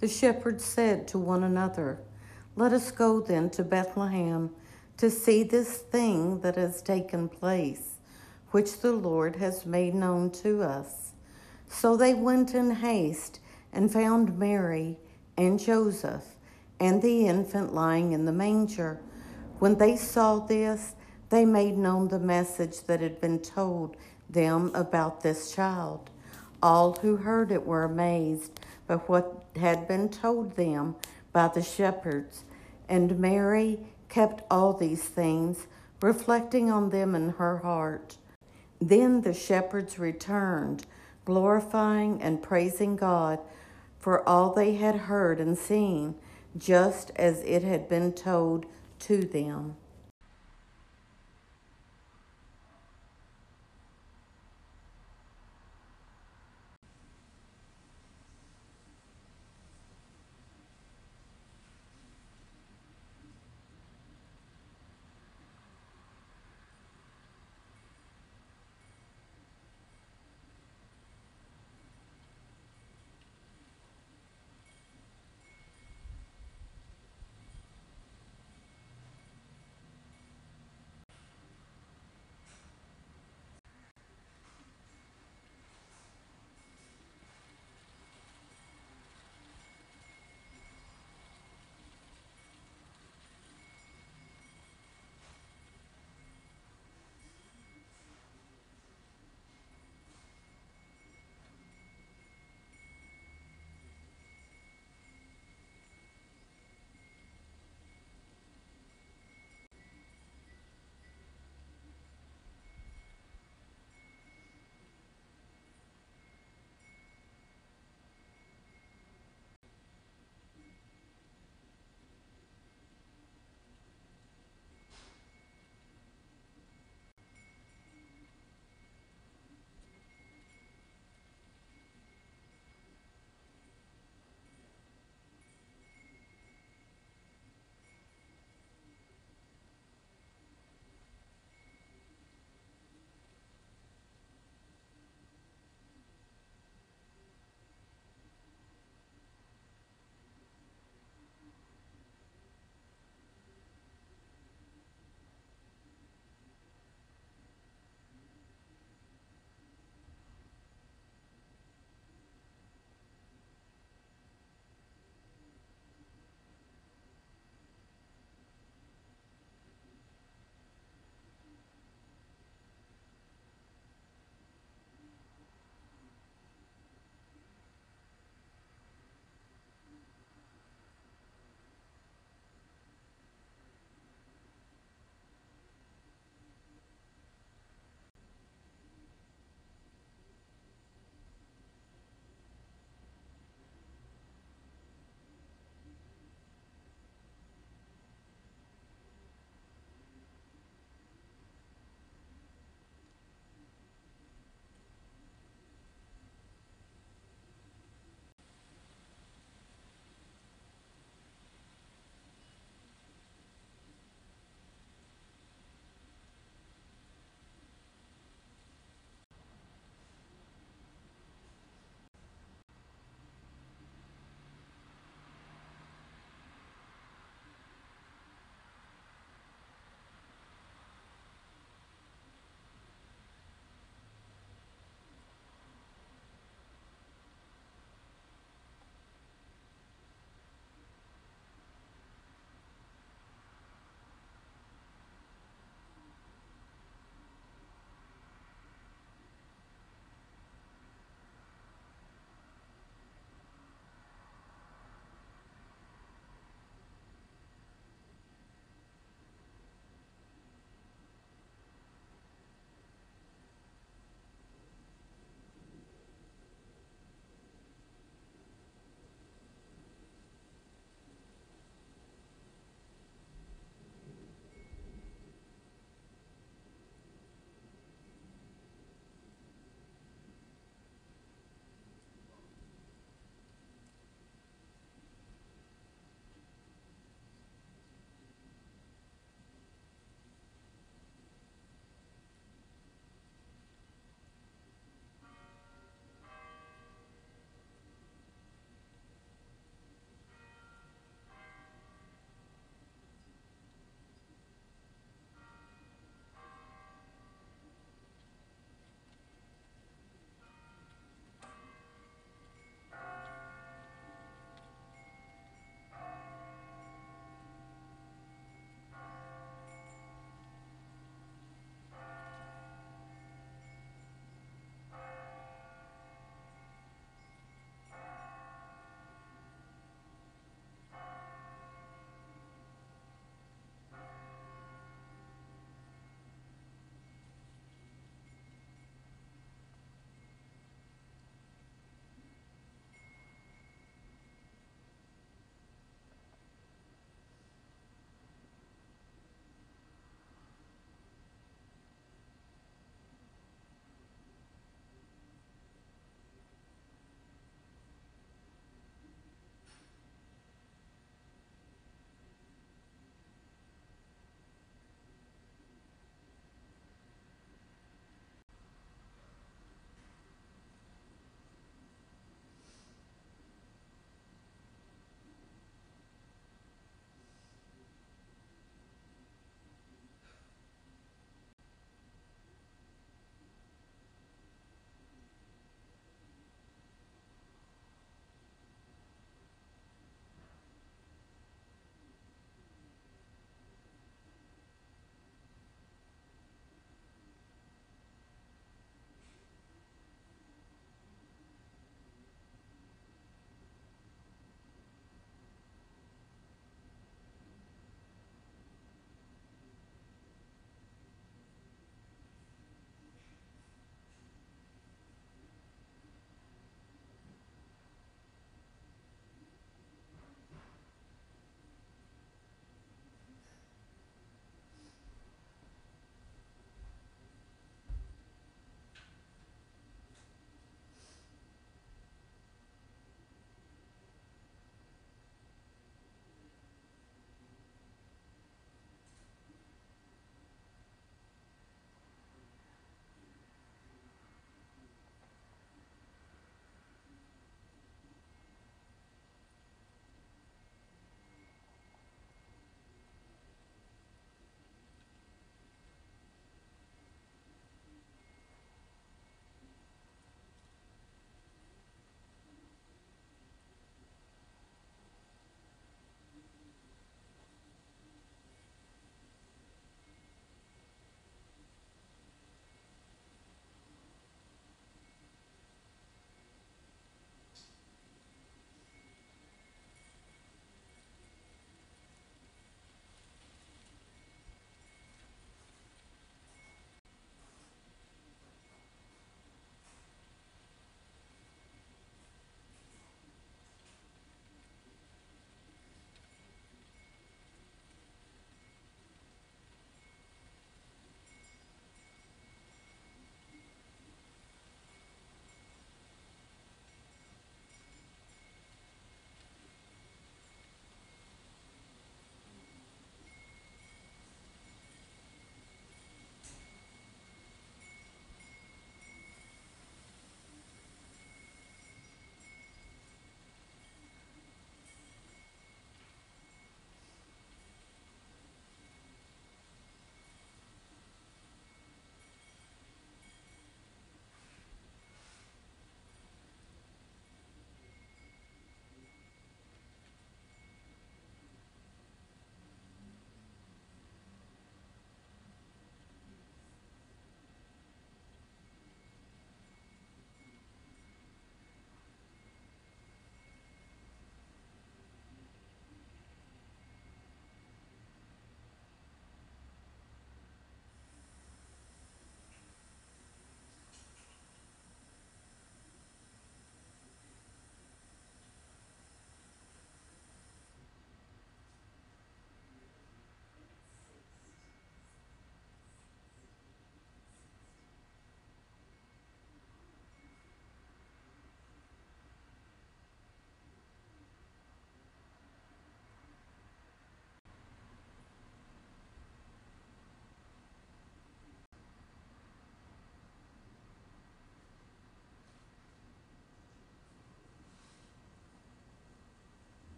the shepherds said to one another, Let us go then to Bethlehem to see this thing that has taken place, which the Lord has made known to us. So they went in haste and found Mary and Joseph and the infant lying in the manger. When they saw this, they made known the message that had been told them about this child. All who heard it were amazed by what had been told them by the shepherds, and Mary kept all these things, reflecting on them in her heart. Then the shepherds returned, glorifying and praising God for all they had heard and seen, just as it had been told to them.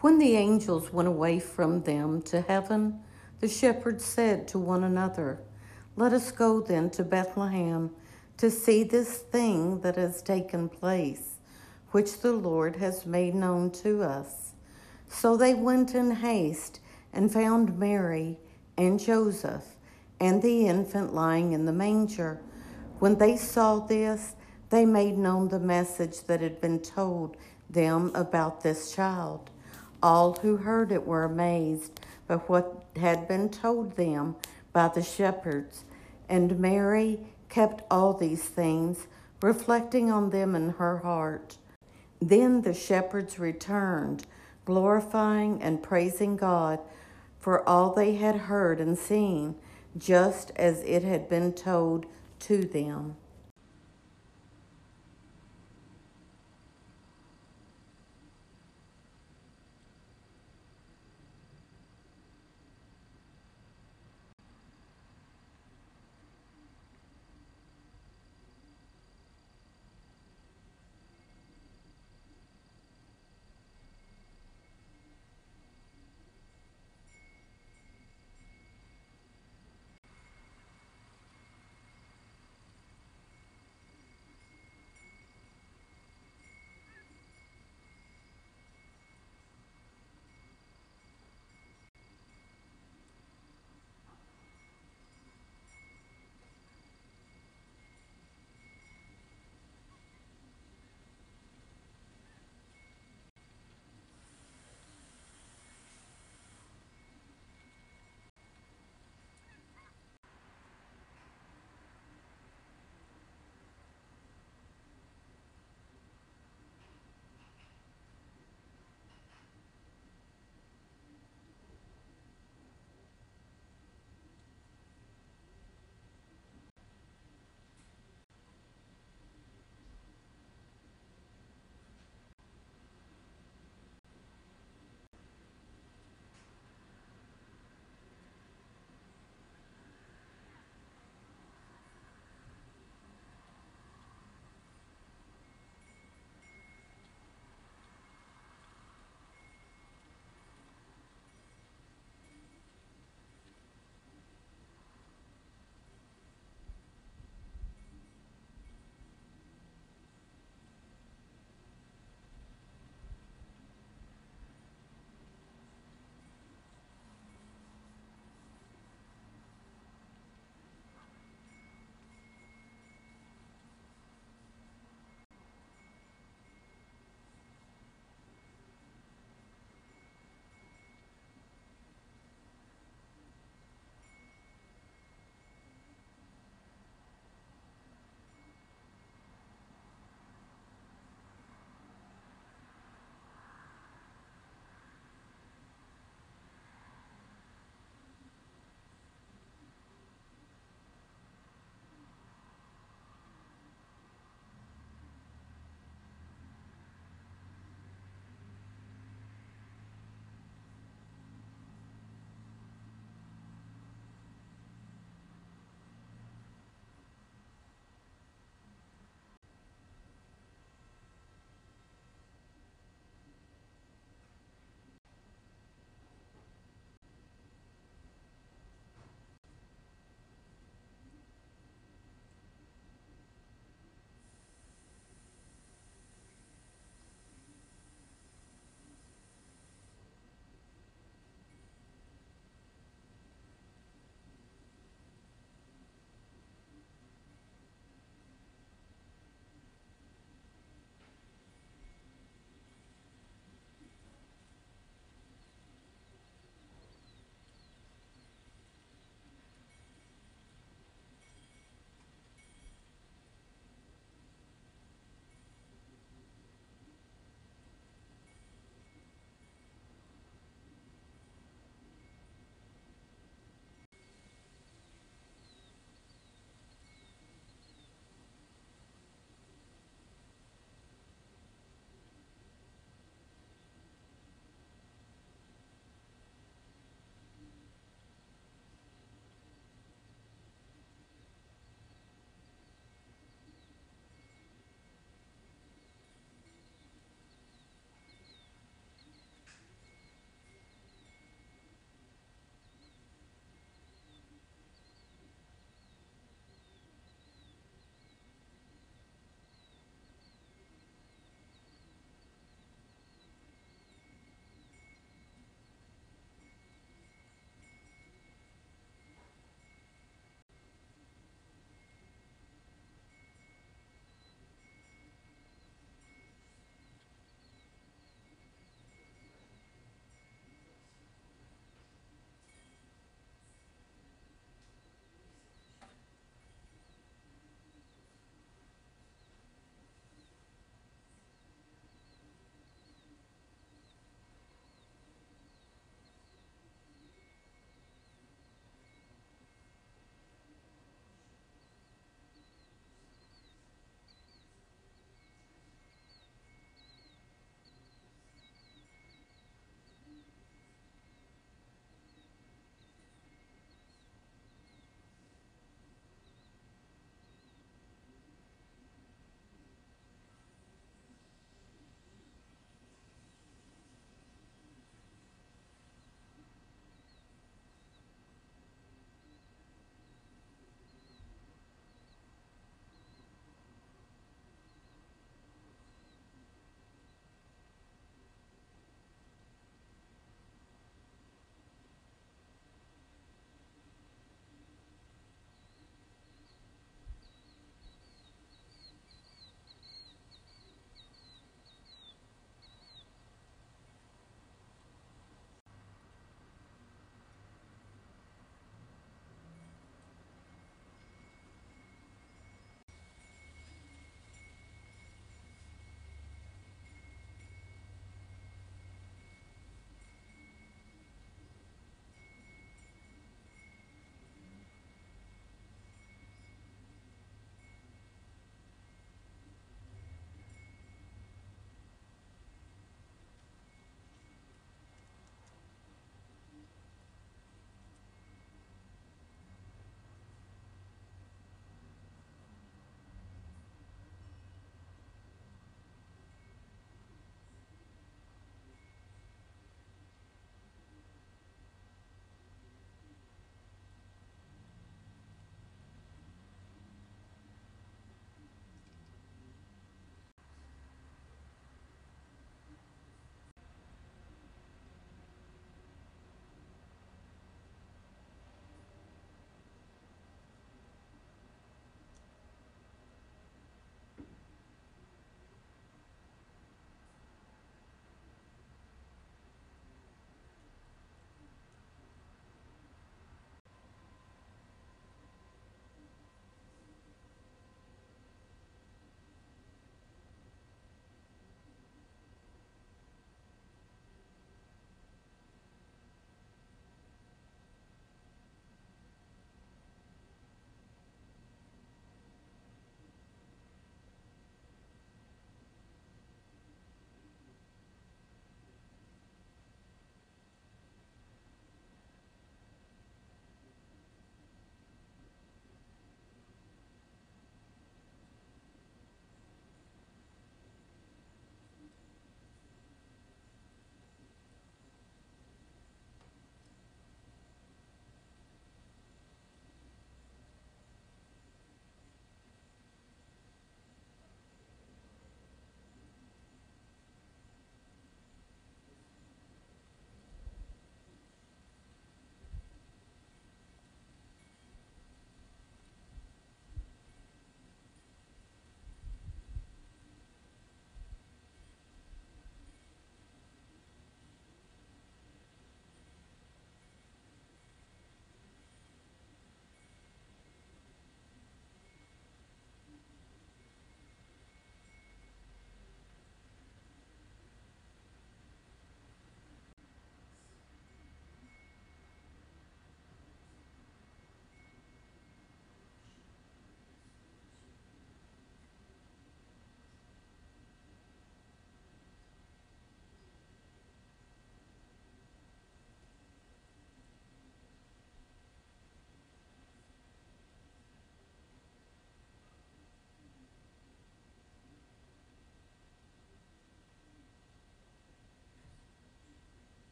When the angels went away from them to heaven, the shepherds said to one another, Let us go then to Bethlehem to see this thing that has taken place, which the Lord has made known to us. So they went in haste and found Mary and Joseph and the infant lying in the manger. When they saw this, they made known the message that had been told them about this child. All who heard it were amazed by what had been told them by the shepherds, and Mary kept all these things, reflecting on them in her heart. Then the shepherds returned, glorifying and praising God for all they had heard and seen, just as it had been told to them.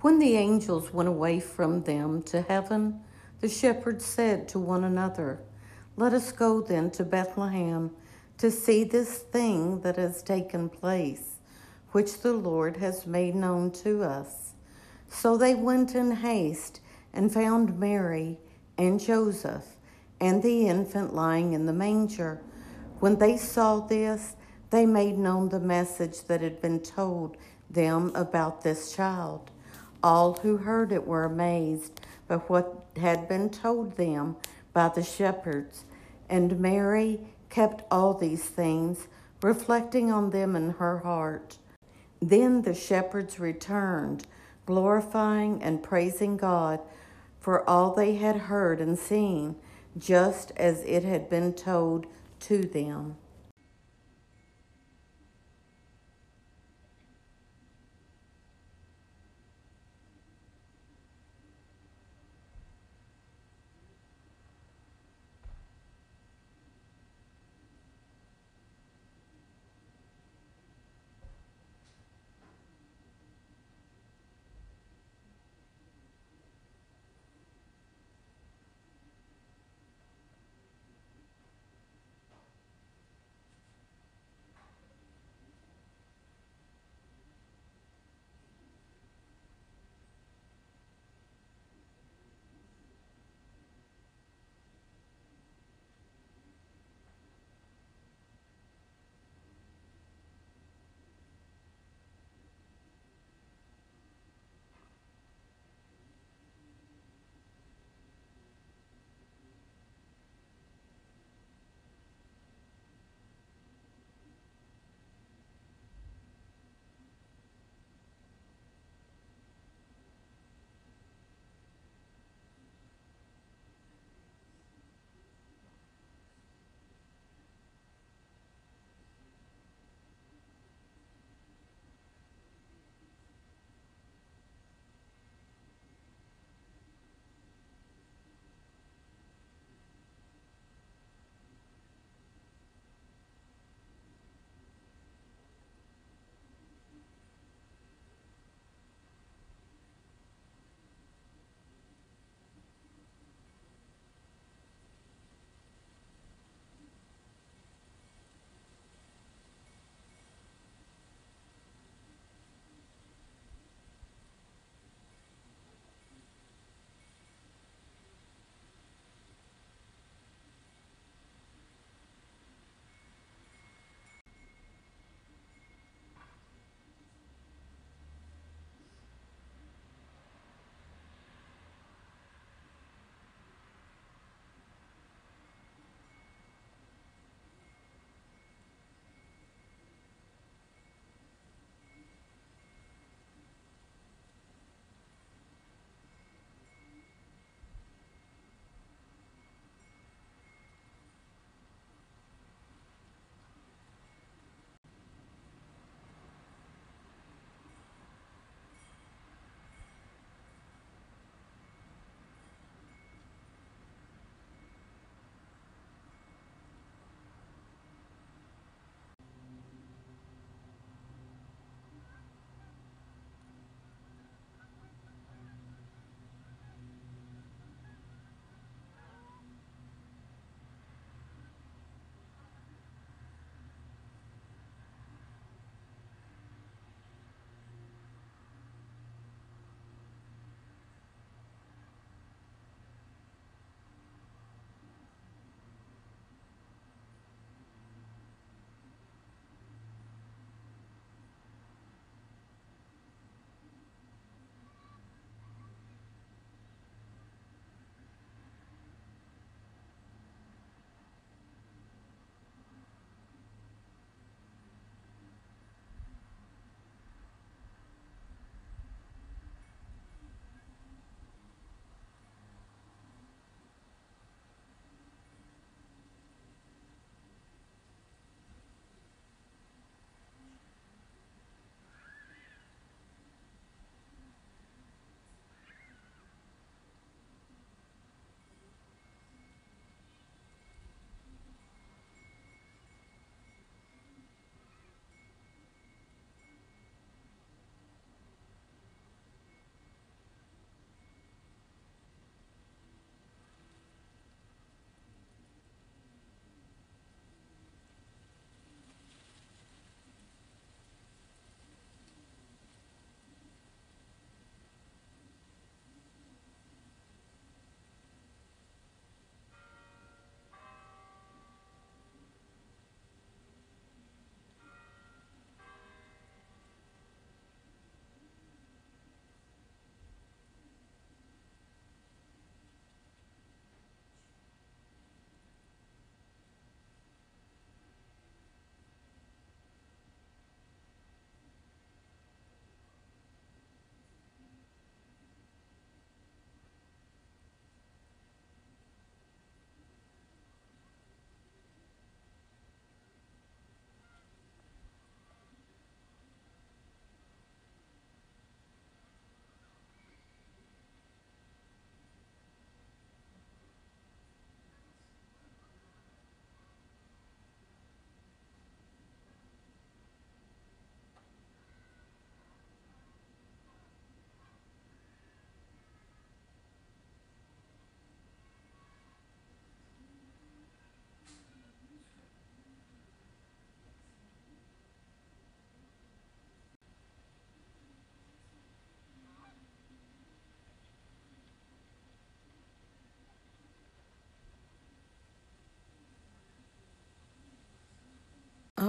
When the angels went away from them to heaven, the shepherds said to one another, Let us go then to Bethlehem to see this thing that has taken place, which the Lord has made known to us. So they went in haste and found Mary and Joseph and the infant lying in the manger. When they saw this, they made known the message that had been told them about this child. All who heard it were amazed by what had been told them by the shepherds, and Mary kept all these things, reflecting on them in her heart. Then the shepherds returned, glorifying and praising God for all they had heard and seen, just as it had been told to them.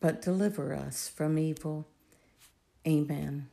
but deliver us from evil. Amen.